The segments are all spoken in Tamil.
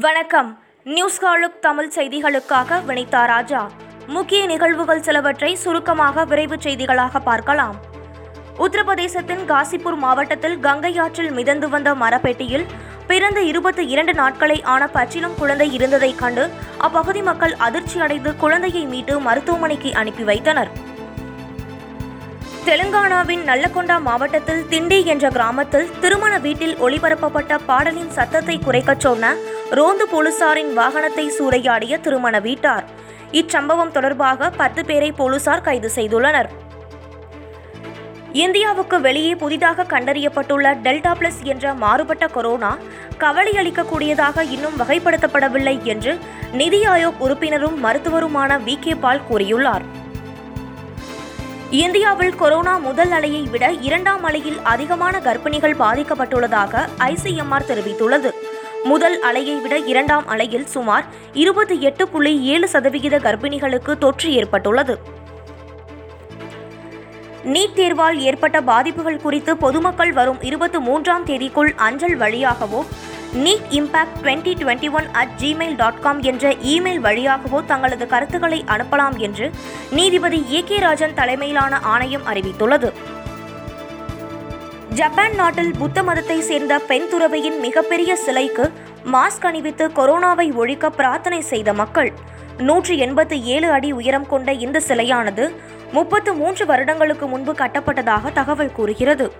வணக்கம். நியூஸ் ஹாலுக் தமிழ் செய்திகளுக்காக வினிதா ராஜா. முக்கிய நிகழ்வுகள் சிலவற்றை சுருக்கமாக விரைவு செய்திகளாக பார்க்கலாம். உத்தரப்பிரதேசத்தின் காசிப்பூர் மாவட்டத்தில் கங்கை ஆற்றில் மிதந்து வந்த மரப்பெட்டியில் பிறந்த இருபத்தி இரண்டு நாட்களை ஆன பச்சிலும் குழந்தை இருந்ததைக் கண்டு அப்பகுதி மக்கள் அதிர்ச்சியடைந்து குழந்தையை மீட்டு மருத்துவமனைக்கு அனுப்பி வைத்தனர். தெலுங்கானாவின் நல்லகொண்டா மாவட்டத்தில் திண்டி என்ற கிராமத்தில் திருமண வீட்டில் ஒளிபரப்பப்பட்ட பாடலின் சத்தத்தை குறைக்கச் சொன்ன ரோந்து போலீசாரின் வாகனத்தை சூறையாடிய திருமண வீட்டார். இச்சம்பவம் தொடர்பாக பத்து பேரை போலீசார் கைது செய்துள்ளனர். இந்தியாவுக்கு வெளியே புதிதாக கண்டறியப்பட்டுள்ள டெல்டா பிளஸ் என்ற மாறுபட்ட கொரோனா கவலை அளிக்கக்கூடியதாக இன்னும் வகைப்படுத்தப்படவில்லை என்று நிதி ஆயோக் உறுப்பினரும் மருத்துவருமான வி. கே. பால் கூறியுள்ளார். இந்தியாவில் கொரோனா முதல் அலையை விட இரண்டாம் அலையில் அதிகமான கர்ப்பிணிகள் பாதிக்கப்பட்டுள்ளதாக ஐசிஎம்ஆர் தெரிவித்துள்ளது. முதல் அலையை விட இரண்டாம் அலையில் சுமார் இருபத்தி எட்டு புள்ளி ஏழு சதவிகித கர்ப்பிணிகளுக்கு தொற்று ஏற்பட்டுள்ளது. நீட் தேர்வால் ஏற்பட்ட பாதிப்புகள் குறித்து பொதுமக்கள் வரும் இருபத்தி மூன்றாம் தேதிக்குள் அஞ்சல் வழியாகவோ NEET impact twenty twenty one at Gmail dot com என்ற இமெயில் வழியாகவோ தங்களது கருத்துக்களை அனுப்பலாம் என்று நீதிபதி ஏ கே ராஜன் தலைமையிலான ஆணையம் அறிவித்துள்ளது. ஜப்பான் நாட்டில் புத்த மதத்தை சேர்ந்த பெண் துறவியின் மிகப்பெரிய சிலைக்கு மாஸ்க் அணிவித்து கொரோனாவை ஒழிக்க பிரார்த்தனை செய்த மக்கள். நூற்றி எண்பத்தி ஏழு அடி உயரம் கொண்ட இந்த சிலையானது முப்பத்து மூன்று வருடங்களுக்கு முன்பு கட்டப்பட்டதாக தகவல் கூறுகிறது.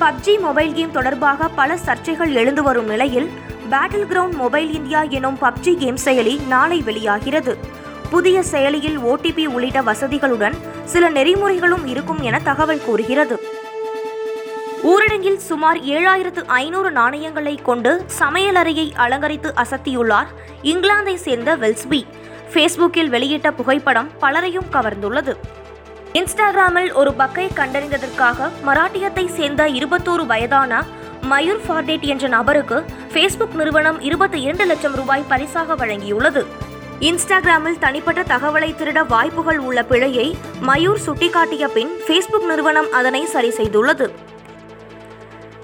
பப்ஜி மொபைல் கேம் தொடர்பாக பல சர்ச்சைகள் எழுந்து வரும் நிலையில் பேட்டில் கிரவுண்ட் மொபைல் இந்தியா எனும் பப்ஜி கேம் செயலி நாளை வெளியாகிறது. புதிய செயலியில் ஓடிபி உள்ளிட்ட வசதிகளுடன் சில நெறிமுறைகளும் இருக்கும் என தகவல் கூறுகிறது. ஊரடங்கில் சுமார் ஏழாயிரத்து ஐநூறு நாணயங்களை கொண்டு சமையலறையை அலங்கரித்து அசத்தியுள்ளார் இங்கிலாந்தை சேர்ந்த வெல்ஸ்பி. ஃபேஸ்புக்கில் வெளியிட்ட புகைப்படம் பலரையும் கவர்ந்துள்ளது. இன்ஸ்டாகிராமில் ஒரு பக்கை கண்டறிந்ததற்காக மராட்டியத்தை சேர்ந்த இருபத்தோரு வயதான மயூர் ஃபார்டேட் என்ற நபருக்கு ஃபேஸ்புக் நிறுவனம் இருபத்தி இரண்டு லட்சம் ரூபாய் பரிசாக வழங்கியுள்ளது. இன்ஸ்டாகிராமில் தனிப்பட்ட தகவலை திருட வாய்ப்புகள் உள்ள பிழையை மயூர் சுட்டிக்காட்டிய பின் ஃபேஸ்புக் நிறுவனம் அதனை சரி செய்துள்ளது.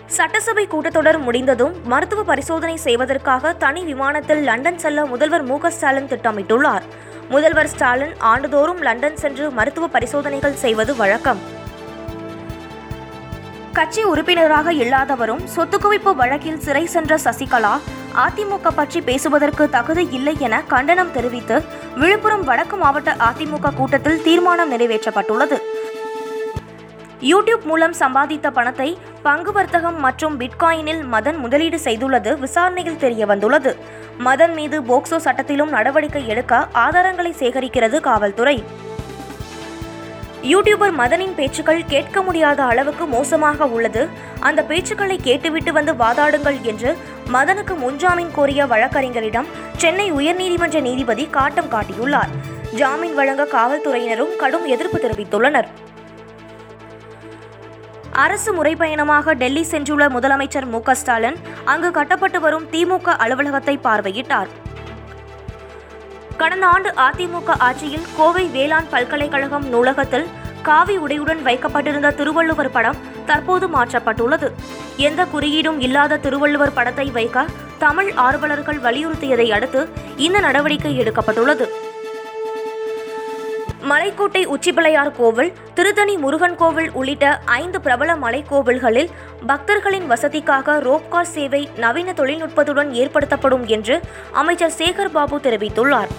சட்டசபை கூட்டத்தொடர் முடிந்ததும் மருத்துவ பரிசோதனை செய்வதற்காக தனி விமானத்தில் லண்டன் செல்ல முதல்வர் மு ஸ்டாலின் திட்டமிட்டுள்ளார். முதல்வர் ஸ்டாலின் ஆண்டுதோறும் லண்டன் சென்று மருத்துவ பரிசோதனைகள் செய்வது வழக்கம். கட்சி உறுப்பினராக இல்லாதவரும் சொத்து குவிப்பு வழக்கில் சிறை சென்ற சசிகலா அதிமுக பற்றி பேசுவதற்கு தகுதி இல்லை என கண்டனம் தெரிவித்து விழுப்புரம் வடக்கு மாவட்ட அதிமுக கூட்டத்தில் தீர்மானம் நிறைவேற்றப்பட்டுள்ளது. யூடியூப் மூலம் சம்பாதித்த பணத்தை பங்கு வர்த்தகம் மற்றும் பிட்காயினில் மதன் முதலீடு செய்துள்ளது விசாரணையில் தெரிய வந்துள்ளது மதன் மீது போக்சோ சட்டத்திலும் நடவடிக்கை எடுக்க ஆதாரங்களை சேகரிக்கிறது காவல்துறை. யூடியூபர் மதனின் பேச்சுக்கள் கேட்க முடியாத அளவுக்கு மோசமாக உள்ளது. அந்த பேச்சுக்களை கேட்டுவிட்டு வந்து வாதாடுங்கள் என்று மதனுக்கு முன்ஜாமீன் கோரிய வழக்கறிஞரிடம் சென்னை உயர்நீதிமன்ற நீதிபதி காட்டம் காட்டியுள்ளார். ஜாமீன் வழங்க காவல்துறையினரும் கடும் எதிர்ப்பு தெரிவித்துள்ளனர். அரசு முறைப்பயணமாக டெல்லி சென்றுள்ள முதலமைச்சர் மு க ஸ்டாலின் அங்கு கட்டப்பட்டு வரும் திமுக அலுவலகத்தை பார்வையிட்டார். கடந்த ஆண்டு அதிமுக ஆட்சியில் கோவை வேளாண் பல்கலைக்கழகம் நூலகத்தில் காவி உடையுடன் வைக்கப்பட்டிருந்த திருவள்ளுவர் படம் தற்போது மாற்றப்பட்டுள்ளது. எந்த குறியீடும் இல்லாத திருவள்ளுவர் படத்தை வைக்க தமிழ் ஆர்வலர்கள் வலியுறுத்தியதை அடுத்து இந்த நடவடிக்கை எடுக்கப்பட்டுள்ளது. மலைக்கோட்டை உச்சிப்பிள்ளையார் கோவில் திருத்தணி முருகன் கோவில் உள்ளிட்ட ஐந்து பிரபல மலைக்கோவில்களில் பக்தர்களின் வசதிக்காக ரோப்கார் சேவை நவீன தொழில்நுட்பத்துடன் ஏற்படுத்தப்படும் என்று அமைச்சர் சேகர் பாபு தெரிவித்துள்ளார்.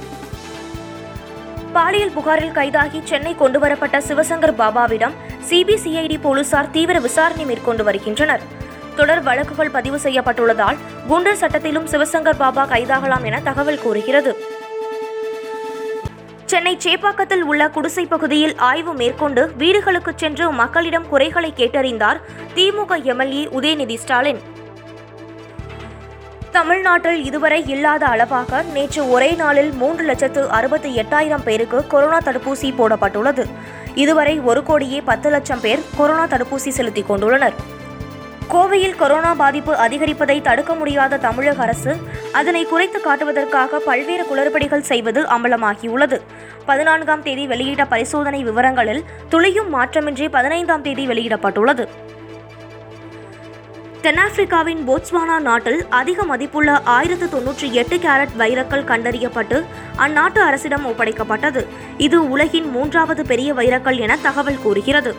பாலியல் புகாரில் கைதாகி சென்னை கொண்டுவரப்பட்ட சிவசங்கர் பாபாவிடம் சிபிசிஐடி போலீசார் தீவிர விசாரணை மேற்கொண்டு வருகின்றனர். தொடர் வழக்குகள் பதிவு செய்யப்பட்டுள்ளதால் குண்டர் சட்டத்திலும் சிவசங்கர் பாபா கைதாகலாம் என தகவல் கூறுகிறது. சென்னை சேப்பாக்கத்தில் உள்ள குடிசை பகுதியில் ஆய்வு மேற்கொண்டு வீடுகளுக்கு சென்று மக்களிடம் குறைகளை கேட்டறிந்தார் திமுக எம்எல்ஏ உதயநிதி ஸ்டாலின். தமிழ்நாட்டில் இதுவரை இல்லாத அளவாக நேற்று ஒரே நாளில் மூன்று லட்சத்து அறுபத்தி எட்டாயிரம் பேருக்கு கொரோனா தடுப்பூசி போடப்பட்டுள்ளது. இதுவரை ஒரு கோடியே பத்து லட்சம் பேர் கொரோனா தடுப்பூசி செலுத்திக் கொண்டுள்ளனர். கோவையில் கொரோனா பாதிப்பு அதிகரிப்பதை தடுக்க முடியாத தமிழக அரசு அதனை குறைத்து காட்டுவதற்காக பல்வேறு குளறுபடிகள் செய்வது அம்பலமாகியுள்ளது. பதினான்காம் தேதி வெளியிட்ட பரிசோதனை விவரங்களில் துளியும் மாற்றமின்றி பதினைந்தாம் தேதி வெளியிடப்பட்டுள்ளது. தென்னாப்பிரிக்காவின் போட்ஸ்வானா நாட்டில் அதிக மதிப்புள்ள ஆயிரத்து தொன்னூற்றி எட்டு கேரட் வைரக்கல் கண்டறியப்பட்டு அந்நாட்டு அரசிடம் ஒப்படைக்கப்பட்டது. இது உலகின் மூன்றாவது பெரிய வைரக்கல் என தகவல் கூறுகிறது.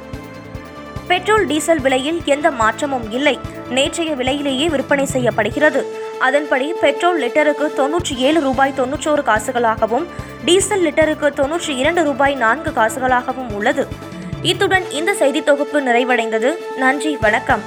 பெட்ரோல் டீசல் விலையில் எந்த மாற்றமும் இல்லை. நேற்றைய விலையிலேயே விற்பனை செய்யப்படுகிறது. அதன்படி பெட்ரோல் லிட்டருக்கு தொன்னூற்றி ஏழு ரூபாய் தொன்னூற்றோரு காசுகளாகவும் டீசல் லிட்டருக்கு தொன்னூற்றி இரண்டு ரூபாய் நான்கு காசுகளாகவும் உள்ளது. இத்துடன் இந்த செய்தி தொகுப்பு நிறைவடைந்தது. நன்றி வணக்கம்.